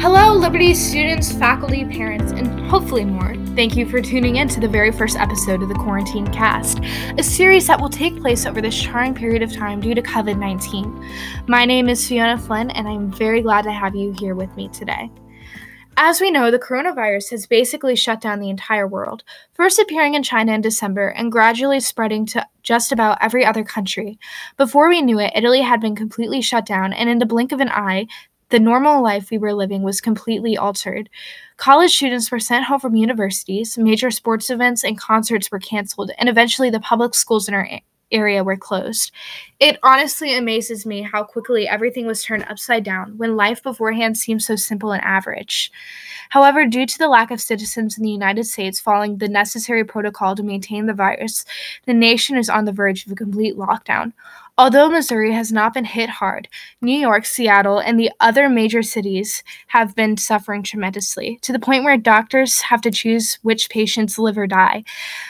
Hello, Liberty students, faculty, parents, and hopefully more. Thank you for tuning in to the very first episode of the Quarantine Cast, a series that will take place over this trying period of time due to COVID 19. My name is Fiona Flynn, and I'm very glad to have you here with me today. As we know, the coronavirus has basically shut down the entire world, first appearing in China in December and gradually spreading to just about every other country. Before we knew it, Italy had been completely shut down, and in the blink of an eye, the normal life we were living was completely altered. College students were sent home from universities, major sports events and concerts were canceled, and eventually the public schools in our area were closed. It honestly amazes me how quickly everything was turned upside down when life beforehand seemed so simple and average. However, due to the lack of citizens in the United States following the necessary protocol to maintain the virus, the nation is on the verge of a complete lockdown. Although Missouri has not been hit hard, New York, Seattle, and the other major cities have been suffering tremendously, to the point where doctors have to choose which patients live or die.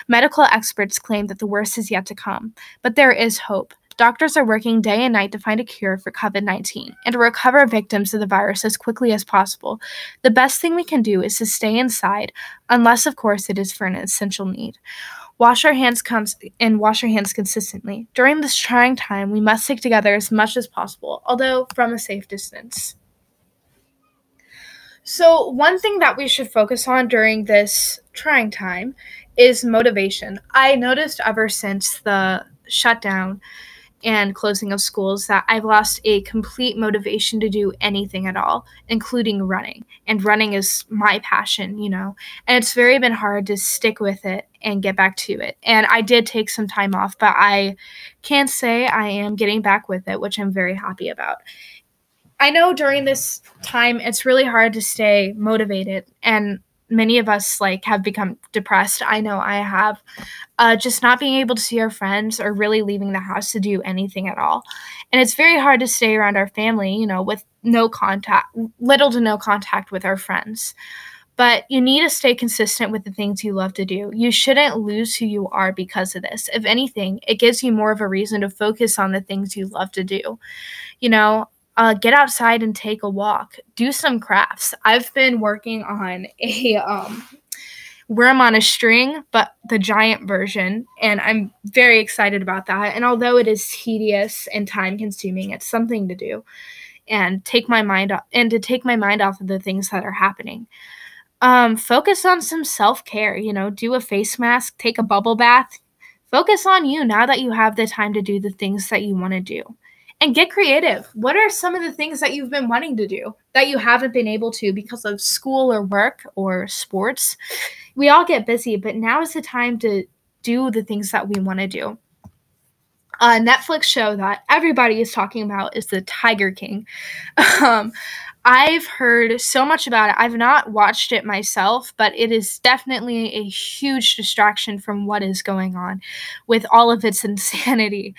Medical experts claim that the worst is yet to come, but there is hope. Doctors are working day and night to find a cure for COVID 19 and to recover victims of the virus as quickly as possible. The best thing we can do is to stay inside, unless, of course, it is for an essential need. Wash our hands comes and wash our hands consistently. During this trying time, we must stick together as much as possible, although from a safe distance. So, one thing that we should focus on during this trying time is motivation. I noticed ever since the shutdown and closing of schools that I've lost a complete motivation to do anything at all, including running. And running is my passion, you know, and it's very been hard to stick with it and get back to it. And I did take some time off, but I can say I am getting back with it, which I'm very happy about. I know during this time it's really hard to stay motivated and many of us like have become depressed i know i have uh, just not being able to see our friends or really leaving the house to do anything at all and it's very hard to stay around our family you know with no contact little to no contact with our friends but you need to stay consistent with the things you love to do. You shouldn't lose who you are because of this. If anything, it gives you more of a reason to focus on the things you love to do. You know, uh, get outside and take a walk, do some crafts. I've been working on a um, worm on a string, but the giant version, and I'm very excited about that. And although it is tedious and time consuming, it's something to do and take my mind off and to take my mind off of the things that are happening. Um, focus on some self care, you know, do a face mask, take a bubble bath. Focus on you now that you have the time to do the things that you want to do and get creative. What are some of the things that you've been wanting to do that you haven't been able to because of school or work or sports? We all get busy, but now is the time to do the things that we want to do. A Netflix show that everybody is talking about is The Tiger King. Um, I've heard so much about it. I've not watched it myself, but it is definitely a huge distraction from what is going on with all of its insanity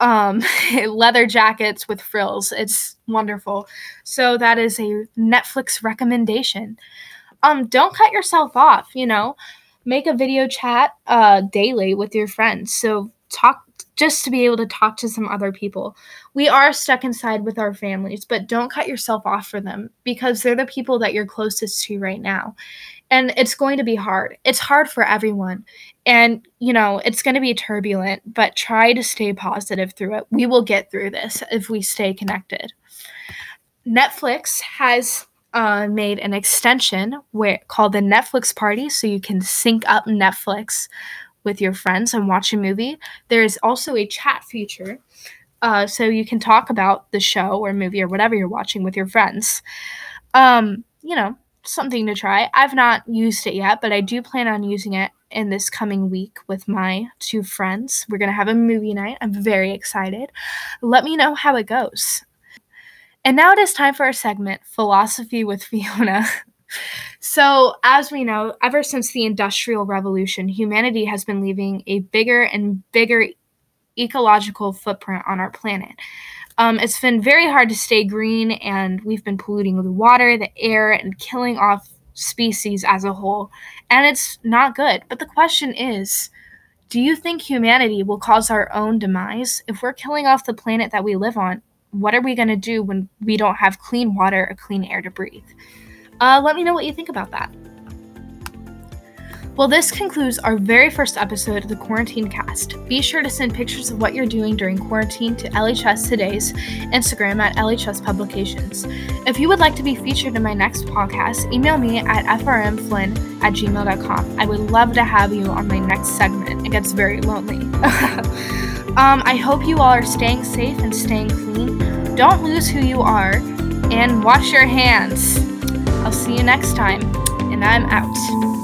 um, leather jackets with frills. It's wonderful. So that is a Netflix recommendation. Um, don't cut yourself off. You know, make a video chat uh, daily with your friends. So talk just to be able to talk to some other people. We are stuck inside with our families, but don't cut yourself off for them because they're the people that you're closest to right now and it's going to be hard. It's hard for everyone. And, you know, it's going to be turbulent, but try to stay positive through it. We will get through this if we stay connected. Netflix has uh, made an extension where called the Netflix Party, so you can sync up Netflix with your friends and watch a movie. There is also a chat feature, uh, so you can talk about the show or movie or whatever you're watching with your friends. Um, you know, something to try. I've not used it yet, but I do plan on using it in this coming week with my two friends. We're going to have a movie night. I'm very excited. Let me know how it goes. And now it is time for our segment, Philosophy with Fiona. so, as we know, ever since the Industrial Revolution, humanity has been leaving a bigger and bigger ecological footprint on our planet. Um, it's been very hard to stay green, and we've been polluting the water, the air, and killing off species as a whole. And it's not good. But the question is do you think humanity will cause our own demise? If we're killing off the planet that we live on, what are we going to do when we don't have clean water or clean air to breathe? Uh, let me know what you think about that. Well, this concludes our very first episode of the Quarantine Cast. Be sure to send pictures of what you're doing during quarantine to LHS Today's Instagram at LHS Publications. If you would like to be featured in my next podcast, email me at frmflynn at gmail.com. I would love to have you on my next segment. It gets very lonely. um, I hope you all are staying safe and staying clean. Don't lose who you are and wash your hands. See you next time, and I'm out.